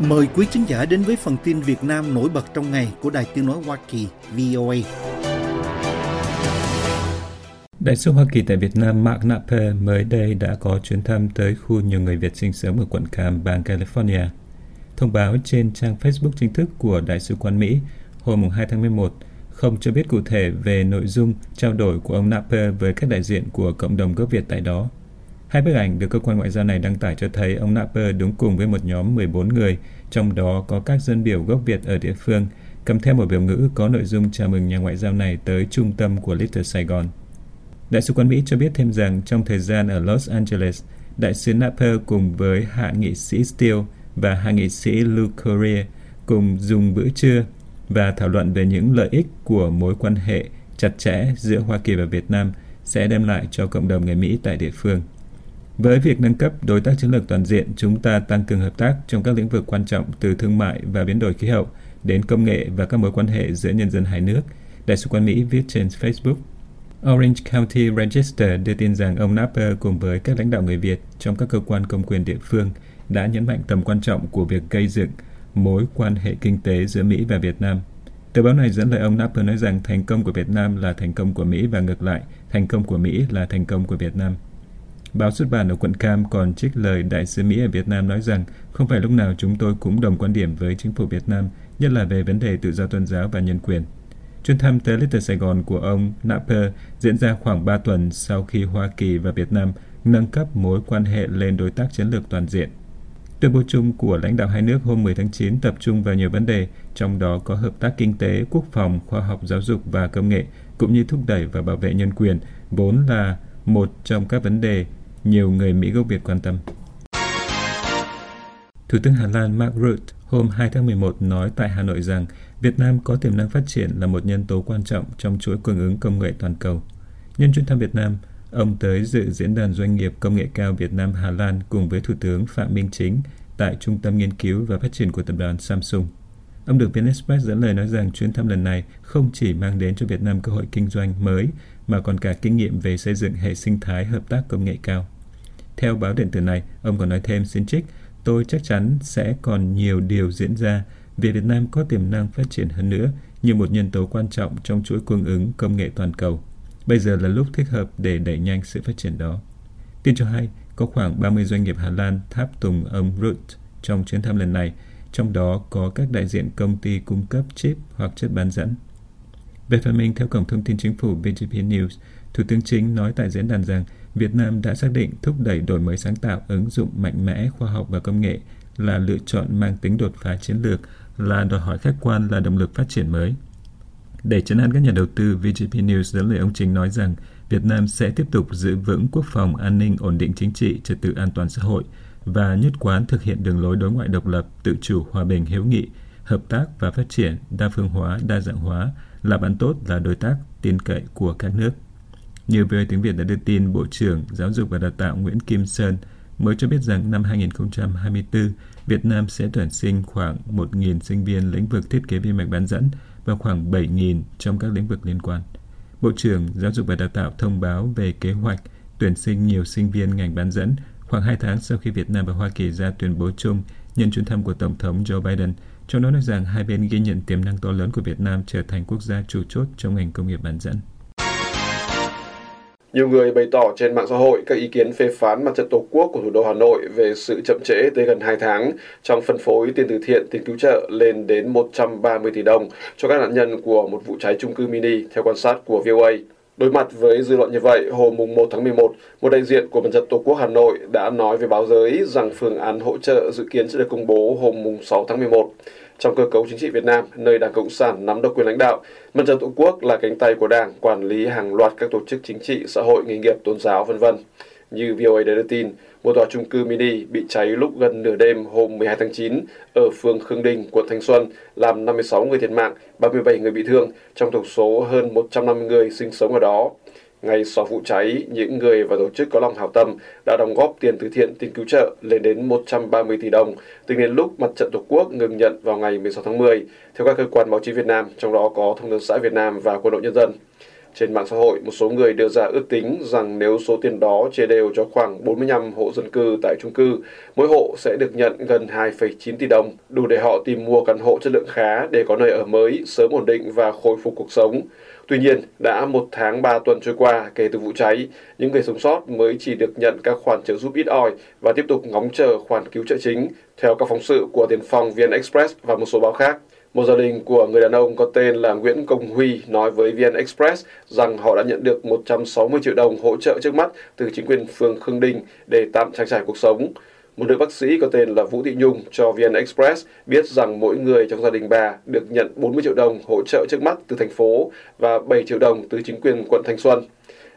Mời quý khán giả đến với phần tin Việt Nam nổi bật trong ngày của Đài Tiếng Nói Hoa Kỳ VOA. Đại sứ Hoa Kỳ tại Việt Nam Mark Napper mới đây đã có chuyến thăm tới khu nhiều người Việt sinh sống ở quận Cam, bang California. Thông báo trên trang Facebook chính thức của Đại sứ quán Mỹ hôm 2 tháng 11 không cho biết cụ thể về nội dung trao đổi của ông Napper với các đại diện của cộng đồng gốc Việt tại đó. Hai bức ảnh được cơ quan ngoại giao này đăng tải cho thấy ông Napper đứng cùng với một nhóm 14 người, trong đó có các dân biểu gốc Việt ở địa phương, cầm theo một biểu ngữ có nội dung chào mừng nhà ngoại giao này tới trung tâm của Little Sài Gòn. Đại sứ quán Mỹ cho biết thêm rằng trong thời gian ở Los Angeles, đại sứ Napper cùng với hạ nghị sĩ Steele và hạ nghị sĩ Lou Correa cùng dùng bữa trưa và thảo luận về những lợi ích của mối quan hệ chặt chẽ giữa Hoa Kỳ và Việt Nam sẽ đem lại cho cộng đồng người Mỹ tại địa phương. Với việc nâng cấp đối tác chiến lược toàn diện, chúng ta tăng cường hợp tác trong các lĩnh vực quan trọng từ thương mại và biến đổi khí hậu đến công nghệ và các mối quan hệ giữa nhân dân hai nước, Đại sứ quán Mỹ viết trên Facebook. Orange County Register đưa tin rằng ông Napper cùng với các lãnh đạo người Việt trong các cơ quan công quyền địa phương đã nhấn mạnh tầm quan trọng của việc gây dựng mối quan hệ kinh tế giữa Mỹ và Việt Nam. Tờ báo này dẫn lời ông Napper nói rằng thành công của Việt Nam là thành công của Mỹ và ngược lại, thành công của Mỹ là thành công của Việt Nam. Báo xuất bản ở quận Cam còn trích lời đại sứ Mỹ ở Việt Nam nói rằng không phải lúc nào chúng tôi cũng đồng quan điểm với chính phủ Việt Nam, nhất là về vấn đề tự do tôn giáo và nhân quyền. Chuyến thăm tới Little Sài Gòn của ông Napper diễn ra khoảng 3 tuần sau khi Hoa Kỳ và Việt Nam nâng cấp mối quan hệ lên đối tác chiến lược toàn diện. Tuyên bố chung của lãnh đạo hai nước hôm 10 tháng 9 tập trung vào nhiều vấn đề, trong đó có hợp tác kinh tế, quốc phòng, khoa học, giáo dục và công nghệ, cũng như thúc đẩy và bảo vệ nhân quyền, vốn là một trong các vấn đề nhiều người Mỹ gốc Việt quan tâm. Thủ tướng Hà Lan Mark Rutte hôm 2 tháng 11 nói tại Hà Nội rằng Việt Nam có tiềm năng phát triển là một nhân tố quan trọng trong chuỗi cung ứng công nghệ toàn cầu. Nhân chuyến thăm Việt Nam, ông tới dự diễn đàn doanh nghiệp công nghệ cao Việt Nam Hà Lan cùng với Thủ tướng Phạm Minh Chính tại Trung tâm Nghiên cứu và Phát triển của tập đoàn Samsung. Ông được VnExpress dẫn lời nói rằng chuyến thăm lần này không chỉ mang đến cho Việt Nam cơ hội kinh doanh mới mà còn cả kinh nghiệm về xây dựng hệ sinh thái hợp tác công nghệ cao. Theo báo điện tử này, ông còn nói thêm xin trích, tôi chắc chắn sẽ còn nhiều điều diễn ra vì Việt Nam có tiềm năng phát triển hơn nữa như một nhân tố quan trọng trong chuỗi cung ứng công nghệ toàn cầu. Bây giờ là lúc thích hợp để đẩy nhanh sự phát triển đó. Tin cho hay, có khoảng 30 doanh nghiệp Hà Lan tháp tùng ông Rutte trong chuyến thăm lần này, trong đó có các đại diện công ty cung cấp chip hoặc chất bán dẫn. Về phần mình, theo Cổng Thông tin Chính phủ BGP News, Thủ tướng Chính nói tại diễn đàn rằng Việt Nam đã xác định thúc đẩy đổi mới sáng tạo, ứng dụng mạnh mẽ khoa học và công nghệ là lựa chọn mang tính đột phá chiến lược, là đòi hỏi khách quan là động lực phát triển mới. Để chấn an các nhà đầu tư, VGP News dẫn lời ông Chính nói rằng Việt Nam sẽ tiếp tục giữ vững quốc phòng, an ninh, ổn định chính trị, trật tự an toàn xã hội và nhất quán thực hiện đường lối đối ngoại độc lập, tự chủ, hòa bình, hiếu nghị, hợp tác và phát triển, đa phương hóa, đa dạng hóa, là bạn tốt là đối tác tin cậy của các nước. Như VOA tiếng Việt đã đưa tin, Bộ trưởng Giáo dục và Đào tạo Nguyễn Kim Sơn mới cho biết rằng năm 2024, Việt Nam sẽ tuyển sinh khoảng 1.000 sinh viên lĩnh vực thiết kế vi mạch bán dẫn và khoảng 7.000 trong các lĩnh vực liên quan. Bộ trưởng Giáo dục và Đào tạo thông báo về kế hoạch tuyển sinh nhiều sinh viên ngành bán dẫn khoảng 2 tháng sau khi Việt Nam và Hoa Kỳ ra tuyên bố chung nhân chuyến thăm của Tổng thống Joe Biden, trong đó nói rằng hai bên ghi nhận tiềm năng to lớn của Việt Nam trở thành quốc gia chủ chốt trong ngành công nghiệp bán dẫn. Nhiều người bày tỏ trên mạng xã hội các ý kiến phê phán mặt trận Tổ quốc của thủ đô Hà Nội về sự chậm trễ tới gần 2 tháng trong phân phối tiền từ thiện, tiền cứu trợ lên đến 130 tỷ đồng cho các nạn nhân của một vụ cháy chung cư mini theo quan sát của VOA. Đối mặt với dư luận như vậy, hôm 1 tháng 11, một đại diện của Mặt trận Tổ quốc Hà Nội đã nói với báo giới rằng phương án hỗ trợ dự kiến sẽ được công bố hôm 6 tháng 11. Trong cơ cấu chính trị Việt Nam, nơi Đảng Cộng sản nắm độc quyền lãnh đạo, Mặt trận Tổ quốc là cánh tay của Đảng quản lý hàng loạt các tổ chức chính trị, xã hội, nghề nghiệp, tôn giáo, vân vân. Như VOA đã đưa tin, một tòa chung cư mini bị cháy lúc gần nửa đêm hôm 12 tháng 9 ở phường Khương Đình, quận Thanh Xuân, làm 56 người thiệt mạng, 37 người bị thương, trong tổng số hơn 150 người sinh sống ở đó. Ngay sau vụ cháy, những người và tổ chức có lòng hảo tâm đã đóng góp tiền từ thiện tiền cứu trợ lên đến 130 tỷ đồng, tính đến lúc Mặt trận Tổ quốc ngừng nhận vào ngày 16 tháng 10, theo các cơ quan báo chí Việt Nam, trong đó có Thông tấn xã Việt Nam và Quân đội Nhân dân. Trên mạng xã hội, một số người đưa ra ước tính rằng nếu số tiền đó chia đều cho khoảng 45 hộ dân cư tại chung cư, mỗi hộ sẽ được nhận gần 2,9 tỷ đồng, đủ để họ tìm mua căn hộ chất lượng khá để có nơi ở mới, sớm ổn định và khôi phục cuộc sống. Tuy nhiên, đã một tháng ba tuần trôi qua kể từ vụ cháy, những người sống sót mới chỉ được nhận các khoản trợ giúp ít ỏi và tiếp tục ngóng chờ khoản cứu trợ chính, theo các phóng sự của tiền phòng VN Express và một số báo khác. Một gia đình của người đàn ông có tên là Nguyễn Công Huy nói với VN Express rằng họ đã nhận được 160 triệu đồng hỗ trợ trước mắt từ chính quyền phường Khương Đình để tạm trang trải cuộc sống. Một nữ bác sĩ có tên là Vũ Thị Nhung cho VN Express biết rằng mỗi người trong gia đình bà được nhận 40 triệu đồng hỗ trợ trước mắt từ thành phố và 7 triệu đồng từ chính quyền quận Thanh Xuân.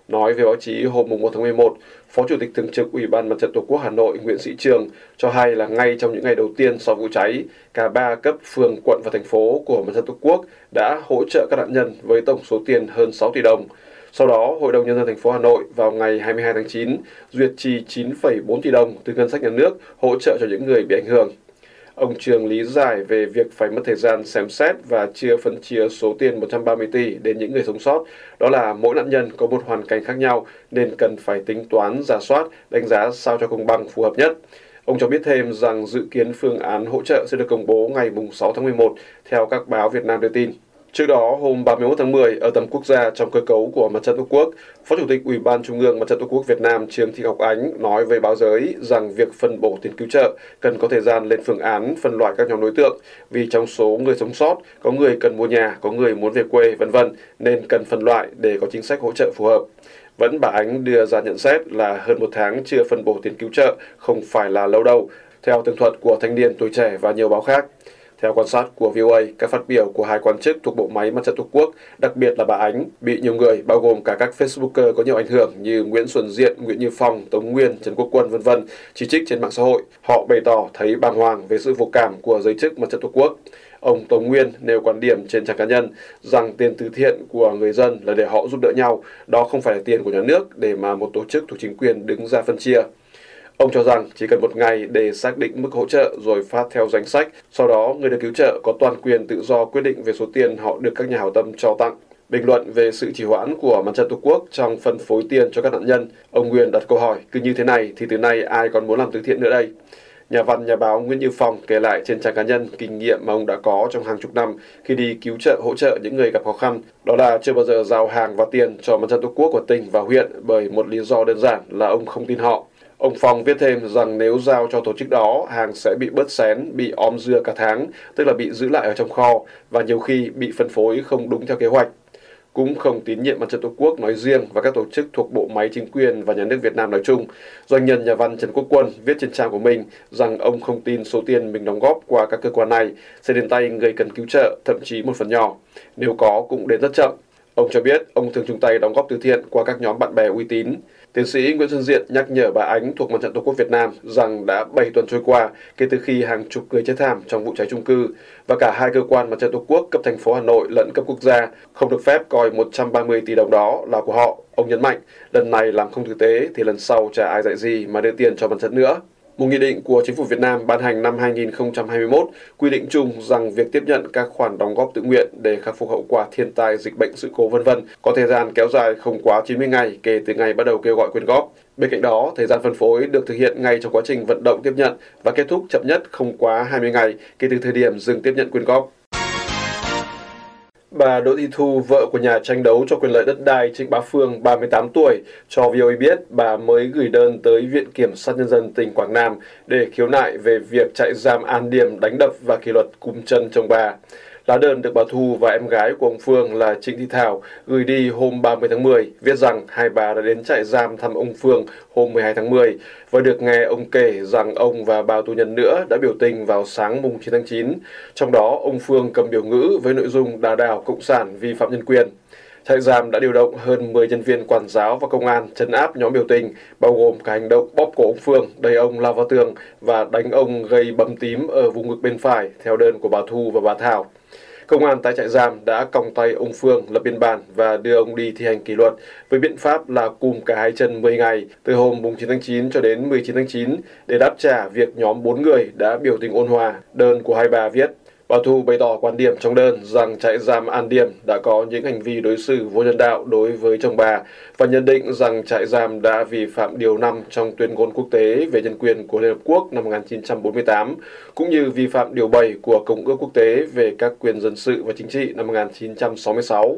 Nói về báo chí hôm 1 tháng 11, Phó Chủ tịch Thường trực Ủy ban Mặt trận Tổ quốc Hà Nội Nguyễn Sĩ Trường cho hay là ngay trong những ngày đầu tiên sau vụ cháy, cả ba cấp phường, quận và thành phố của Mặt trận Tổ quốc đã hỗ trợ các nạn nhân với tổng số tiền hơn 6 tỷ đồng. Sau đó, Hội đồng Nhân dân thành phố Hà Nội vào ngày 22 tháng 9 duyệt trì 9,4 tỷ đồng từ ngân sách nhà nước hỗ trợ cho những người bị ảnh hưởng. Ông Trường lý giải về việc phải mất thời gian xem xét và chia phân chia số tiền 130 tỷ đến những người sống sót. Đó là mỗi nạn nhân có một hoàn cảnh khác nhau nên cần phải tính toán, giả soát, đánh giá sao cho công bằng phù hợp nhất. Ông cho biết thêm rằng dự kiến phương án hỗ trợ sẽ được công bố ngày 6 tháng 11 theo các báo Việt Nam đưa tin. Trước đó, hôm 31 tháng 10, ở tầm quốc gia trong cơ cấu của Mặt trận Tổ quốc, Phó Chủ tịch Ủy ban Trung ương Mặt trận Tổ quốc Việt Nam Trương Thị Ngọc Ánh nói với báo giới rằng việc phân bổ tiền cứu trợ cần có thời gian lên phương án phân loại các nhóm đối tượng vì trong số người sống sót có người cần mua nhà, có người muốn về quê, vân vân nên cần phân loại để có chính sách hỗ trợ phù hợp. Vẫn bà Ánh đưa ra nhận xét là hơn một tháng chưa phân bổ tiền cứu trợ không phải là lâu đâu, theo tường thuật của thanh niên tuổi trẻ và nhiều báo khác. Theo quan sát của VOA, các phát biểu của hai quan chức thuộc bộ máy mặt trận Tổ quốc, đặc biệt là bà Ánh, bị nhiều người, bao gồm cả các Facebooker có nhiều ảnh hưởng như Nguyễn Xuân Diện, Nguyễn Như Phong, Tống Nguyên, Trần Quốc Quân, vân vân, chỉ trích trên mạng xã hội. Họ bày tỏ thấy bàng hoàng về sự vô cảm của giới chức mặt trận Tổ quốc. Ông Tống Nguyên nêu quan điểm trên trang cá nhân rằng tiền từ thiện của người dân là để họ giúp đỡ nhau, đó không phải là tiền của nhà nước để mà một tổ chức thuộc chính quyền đứng ra phân chia. Ông cho rằng chỉ cần một ngày để xác định mức hỗ trợ rồi phát theo danh sách, sau đó người được cứu trợ có toàn quyền tự do quyết định về số tiền họ được các nhà hảo tâm cho tặng. Bình luận về sự trì hoãn của mặt trận Tổ quốc trong phân phối tiền cho các nạn nhân, ông Nguyên đặt câu hỏi, cứ như thế này thì từ nay ai còn muốn làm từ thiện nữa đây? Nhà văn, nhà báo Nguyễn Như Phong kể lại trên trang cá nhân kinh nghiệm mà ông đã có trong hàng chục năm khi đi cứu trợ hỗ trợ những người gặp khó khăn. Đó là chưa bao giờ giao hàng và tiền cho mặt trận Tổ quốc của tỉnh và huyện bởi một lý do đơn giản là ông không tin họ. Ông Phong viết thêm rằng nếu giao cho tổ chức đó, hàng sẽ bị bớt xén, bị om dưa cả tháng, tức là bị giữ lại ở trong kho và nhiều khi bị phân phối không đúng theo kế hoạch. Cũng không tín nhiệm mặt trận Tổ quốc nói riêng và các tổ chức thuộc bộ máy chính quyền và nhà nước Việt Nam nói chung. Doanh nhân nhà văn Trần Quốc Quân viết trên trang của mình rằng ông không tin số tiền mình đóng góp qua các cơ quan này sẽ đến tay người cần cứu trợ, thậm chí một phần nhỏ. Nếu có cũng đến rất chậm. Ông cho biết ông thường chung tay đóng góp từ thiện qua các nhóm bạn bè uy tín. Tiến sĩ Nguyễn Xuân Diện nhắc nhở bà Ánh thuộc Mặt trận Tổ quốc Việt Nam rằng đã 7 tuần trôi qua kể từ khi hàng chục người chết thảm trong vụ cháy trung cư và cả hai cơ quan Mặt trận Tổ quốc cấp thành phố Hà Nội lẫn cấp quốc gia không được phép coi 130 tỷ đồng đó là của họ. Ông nhấn mạnh, lần này làm không thực tế thì lần sau chả ai dạy gì mà đưa tiền cho mặt trận nữa. Một nghị định của chính phủ Việt Nam ban hành năm 2021 quy định chung rằng việc tiếp nhận các khoản đóng góp tự nguyện để khắc phục hậu quả thiên tai, dịch bệnh, sự cố vân vân có thời gian kéo dài không quá 90 ngày kể từ ngày bắt đầu kêu gọi quyên góp. Bên cạnh đó, thời gian phân phối được thực hiện ngay trong quá trình vận động tiếp nhận và kết thúc chậm nhất không quá 20 ngày kể từ thời điểm dừng tiếp nhận quyên góp. Bà Đỗ Thị Thu, vợ của nhà tranh đấu cho quyền lợi đất đai Trịnh Bá Phương, 38 tuổi, cho VOA biết bà mới gửi đơn tới Viện Kiểm sát Nhân dân tỉnh Quảng Nam để khiếu nại về việc trại giam An Điểm đánh đập và kỷ luật cung chân chồng bà. Lá đơn được bà Thu và em gái của ông Phương là Trịnh Thị Thảo gửi đi hôm 30 tháng 10, viết rằng hai bà đã đến trại giam thăm ông Phương hôm 12 tháng 10 và được nghe ông kể rằng ông và bao tù nhân nữa đã biểu tình vào sáng mùng 9 tháng 9. Trong đó, ông Phương cầm biểu ngữ với nội dung đà đảo Cộng sản vi phạm nhân quyền. Trại giam đã điều động hơn 10 nhân viên quản giáo và công an chấn áp nhóm biểu tình, bao gồm cả hành động bóp cổ ông Phương, đẩy ông lao vào tường và đánh ông gây bầm tím ở vùng ngực bên phải, theo đơn của bà Thu và bà Thảo. Công an tại trại giam đã còng tay ông Phương lập biên bản và đưa ông đi thi hành kỷ luật với biện pháp là cùm cả hai chân 10 ngày từ hôm 9 tháng 9 cho đến 19 tháng 9 để đáp trả việc nhóm 4 người đã biểu tình ôn hòa. Đơn của hai bà viết Bà Thu bày tỏ quan điểm trong đơn rằng trại giam An Điềm đã có những hành vi đối xử vô nhân đạo đối với chồng bà và nhận định rằng trại giam đã vi phạm Điều 5 trong tuyên ngôn quốc tế về nhân quyền của Liên Hợp Quốc năm 1948, cũng như vi phạm Điều 7 của Công ước Quốc tế về các quyền dân sự và chính trị năm 1966.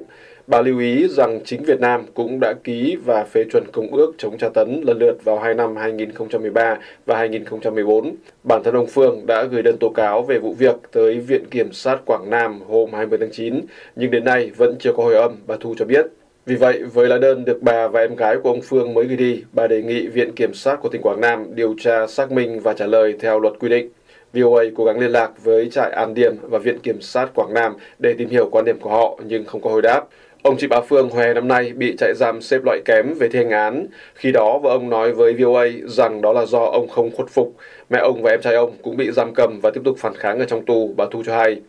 Bà lưu ý rằng chính Việt Nam cũng đã ký và phê chuẩn công ước chống tra tấn lần lượt vào hai năm 2013 và 2014. Bản thân ông Phương đã gửi đơn tố cáo về vụ việc tới Viện Kiểm sát Quảng Nam hôm 20 tháng 9, nhưng đến nay vẫn chưa có hồi âm, bà Thu cho biết. Vì vậy, với lá đơn được bà và em gái của ông Phương mới gửi đi, bà đề nghị Viện Kiểm sát của tỉnh Quảng Nam điều tra xác minh và trả lời theo luật quy định. VOA cố gắng liên lạc với trại An Điềm và Viện Kiểm sát Quảng Nam để tìm hiểu quan điểm của họ nhưng không có hồi đáp. Ông chị Bá Phương hè năm nay bị trại giam xếp loại kém về thi hành án. Khi đó, vợ ông nói với VOA rằng đó là do ông không khuất phục. Mẹ ông và em trai ông cũng bị giam cầm và tiếp tục phản kháng ở trong tù, bà Thu cho hay.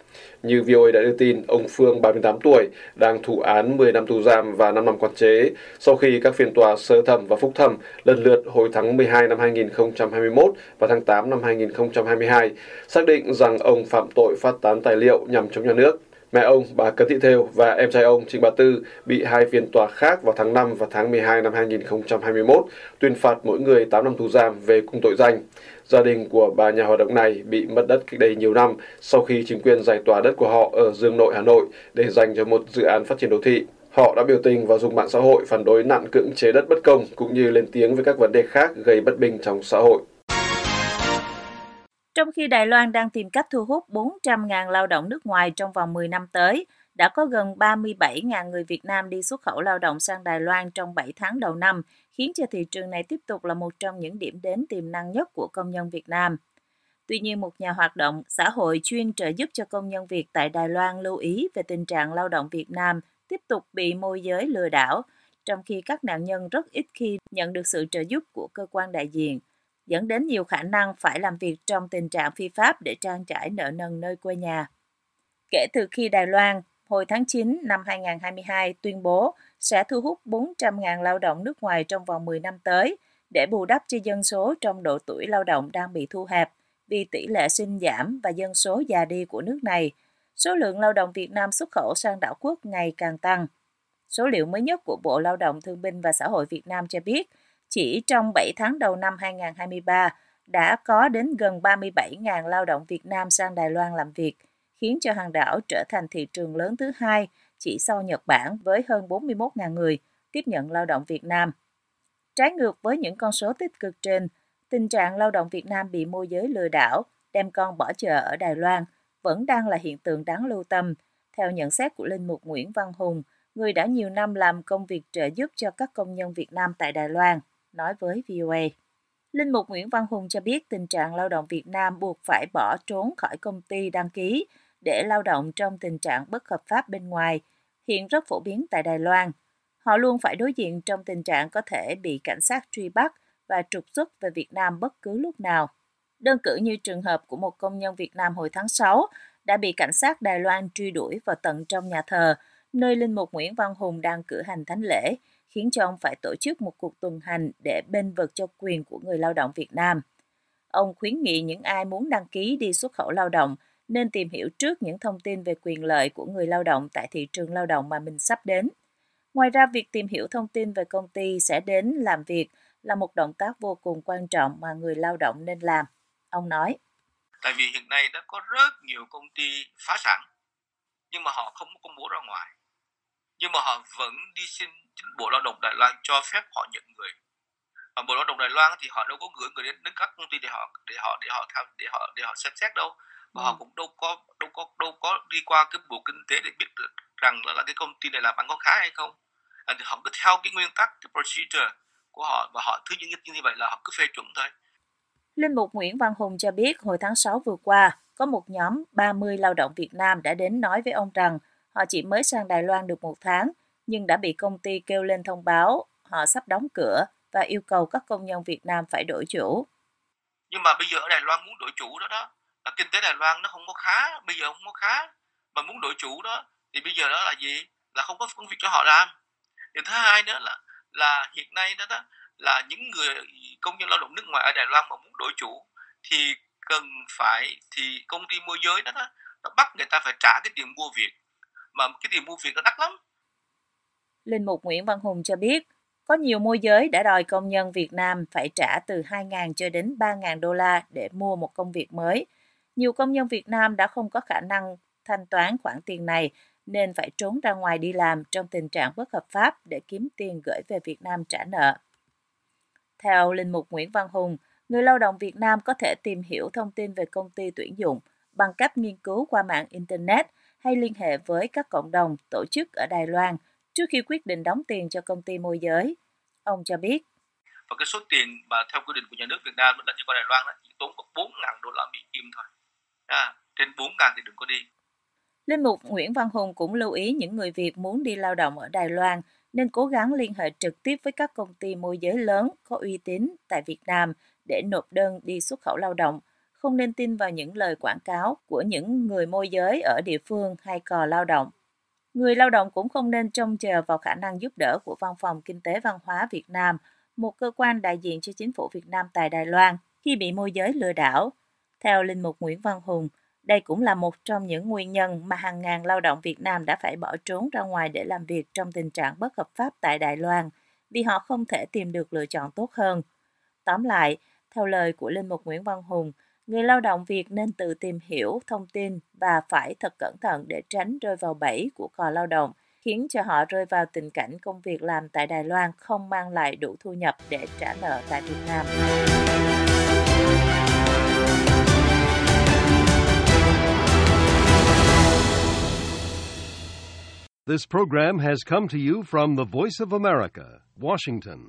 Như VOA đã đưa tin, ông Phương, 38 tuổi, đang thụ án 10 năm tù giam và 5 năm quản chế sau khi các phiên tòa sơ thẩm và phúc thẩm lần lượt hồi tháng 12 năm 2021 và tháng 8 năm 2022 xác định rằng ông phạm tội phát tán tài liệu nhằm chống nhà nước. Mẹ ông, bà Cấn Thị Thêu và em trai ông Trịnh Bá Tư bị hai phiên tòa khác vào tháng 5 và tháng 12 năm 2021, tuyên phạt mỗi người 8 năm tù giam về cùng tội danh. Gia đình của bà nhà hoạt động này bị mất đất cách đây nhiều năm sau khi chính quyền giải tỏa đất của họ ở Dương Nội, Hà Nội để dành cho một dự án phát triển đô thị. Họ đã biểu tình và dùng mạng xã hội phản đối nạn cưỡng chế đất bất công cũng như lên tiếng với các vấn đề khác gây bất bình trong xã hội. Trong khi Đài Loan đang tìm cách thu hút 400.000 lao động nước ngoài trong vòng 10 năm tới, đã có gần 37.000 người Việt Nam đi xuất khẩu lao động sang Đài Loan trong 7 tháng đầu năm, khiến cho thị trường này tiếp tục là một trong những điểm đến tiềm năng nhất của công nhân Việt Nam. Tuy nhiên, một nhà hoạt động xã hội chuyên trợ giúp cho công nhân Việt tại Đài Loan lưu ý về tình trạng lao động Việt Nam tiếp tục bị môi giới lừa đảo, trong khi các nạn nhân rất ít khi nhận được sự trợ giúp của cơ quan đại diện – dẫn đến nhiều khả năng phải làm việc trong tình trạng phi pháp để trang trải nợ nần nơi quê nhà. Kể từ khi Đài Loan, hồi tháng 9 năm 2022 tuyên bố sẽ thu hút 400.000 lao động nước ngoài trong vòng 10 năm tới để bù đắp cho dân số trong độ tuổi lao động đang bị thu hẹp vì tỷ lệ sinh giảm và dân số già đi của nước này. Số lượng lao động Việt Nam xuất khẩu sang đảo quốc ngày càng tăng. Số liệu mới nhất của Bộ Lao động Thương binh và Xã hội Việt Nam cho biết – chỉ trong 7 tháng đầu năm 2023 đã có đến gần 37.000 lao động Việt Nam sang Đài Loan làm việc, khiến cho hàng đảo trở thành thị trường lớn thứ hai chỉ sau Nhật Bản với hơn 41.000 người tiếp nhận lao động Việt Nam. Trái ngược với những con số tích cực trên, tình trạng lao động Việt Nam bị môi giới lừa đảo, đem con bỏ chợ ở Đài Loan vẫn đang là hiện tượng đáng lưu tâm, theo nhận xét của Linh Mục Nguyễn Văn Hùng, người đã nhiều năm làm công việc trợ giúp cho các công nhân Việt Nam tại Đài Loan nói với VOA. Linh mục Nguyễn Văn Hùng cho biết tình trạng lao động Việt Nam buộc phải bỏ trốn khỏi công ty đăng ký để lao động trong tình trạng bất hợp pháp bên ngoài, hiện rất phổ biến tại Đài Loan. Họ luôn phải đối diện trong tình trạng có thể bị cảnh sát truy bắt và trục xuất về Việt Nam bất cứ lúc nào. Đơn cử như trường hợp của một công nhân Việt Nam hồi tháng 6 đã bị cảnh sát Đài Loan truy đuổi vào tận trong nhà thờ, nơi Linh Mục Nguyễn Văn Hùng đang cử hành thánh lễ, khiến cho ông phải tổ chức một cuộc tuần hành để bên vực cho quyền của người lao động Việt Nam. Ông khuyến nghị những ai muốn đăng ký đi xuất khẩu lao động nên tìm hiểu trước những thông tin về quyền lợi của người lao động tại thị trường lao động mà mình sắp đến. Ngoài ra, việc tìm hiểu thông tin về công ty sẽ đến làm việc là một động tác vô cùng quan trọng mà người lao động nên làm. Ông nói. Tại vì hiện nay đã có rất nhiều công ty phá sản, nhưng mà họ không công bố ra ngoài. Nhưng mà họ vẫn đi xin Bộ Lao động Đài Loan cho phép họ nhận người. Và Bộ Lao động Đài Loan thì họ đâu có gửi người đến, đến các công ty để họ để họ để họ tham để họ để họ xem xét đâu. Và ừ. họ cũng đâu có đâu có đâu có đi qua cái bộ kinh tế để biết được rằng là, là cái công ty này làm ăn có khá hay không. À, thì họ cứ theo cái nguyên tắc cái procedure của họ và họ thứ những như vậy là họ cứ phê chuẩn thôi. Linh mục Nguyễn Văn Hùng cho biết hồi tháng 6 vừa qua, có một nhóm 30 lao động Việt Nam đã đến nói với ông rằng họ chỉ mới sang Đài Loan được một tháng nhưng đã bị công ty kêu lên thông báo họ sắp đóng cửa và yêu cầu các công nhân Việt Nam phải đổi chủ. Nhưng mà bây giờ ở Đài Loan muốn đổi chủ đó đó là kinh tế Đài Loan nó không có khá, bây giờ không có khá mà muốn đổi chủ đó thì bây giờ đó là gì? Là không có công việc cho họ làm. Điều thứ hai nữa là là hiện nay đó, đó là những người công nhân lao động nước ngoài ở Đài Loan mà muốn đổi chủ thì cần phải thì công ty môi giới đó, đó nó bắt người ta phải trả cái tiền mua việc mà cái tiền mua việc nó đắt lắm Linh mục Nguyễn Văn Hùng cho biết, có nhiều môi giới đã đòi công nhân Việt Nam phải trả từ 2.000 cho đến 3.000 đô la để mua một công việc mới. Nhiều công nhân Việt Nam đã không có khả năng thanh toán khoản tiền này nên phải trốn ra ngoài đi làm trong tình trạng bất hợp pháp để kiếm tiền gửi về Việt Nam trả nợ. Theo Linh mục Nguyễn Văn Hùng, người lao động Việt Nam có thể tìm hiểu thông tin về công ty tuyển dụng bằng cách nghiên cứu qua mạng Internet hay liên hệ với các cộng đồng, tổ chức ở Đài Loan trước khi quyết định đóng tiền cho công ty môi giới. Ông cho biết. Và cái số tiền mà theo quy định của nhà nước Việt Nam là chỉ qua Đài Loan là chỉ tốn có 4.000 đô la Mỹ kim thôi. À, trên 4.000 thì đừng có đi. Linh mục Nguyễn Văn Hùng cũng lưu ý những người Việt muốn đi lao động ở Đài Loan nên cố gắng liên hệ trực tiếp với các công ty môi giới lớn có uy tín tại Việt Nam để nộp đơn đi xuất khẩu lao động, không nên tin vào những lời quảng cáo của những người môi giới ở địa phương hay cò lao động. Người lao động cũng không nên trông chờ vào khả năng giúp đỡ của Văn phòng Kinh tế Văn hóa Việt Nam, một cơ quan đại diện cho chính phủ Việt Nam tại Đài Loan, khi bị môi giới lừa đảo. Theo Linh mục Nguyễn Văn Hùng, đây cũng là một trong những nguyên nhân mà hàng ngàn lao động Việt Nam đã phải bỏ trốn ra ngoài để làm việc trong tình trạng bất hợp pháp tại Đài Loan, vì họ không thể tìm được lựa chọn tốt hơn. Tóm lại, theo lời của Linh Mục Nguyễn Văn Hùng, người lao động Việt nên tự tìm hiểu thông tin và phải thật cẩn thận để tránh rơi vào bẫy của cò lao động, khiến cho họ rơi vào tình cảnh công việc làm tại Đài Loan không mang lại đủ thu nhập để trả nợ tại Việt Nam. This program has come to you from the Voice of America, Washington.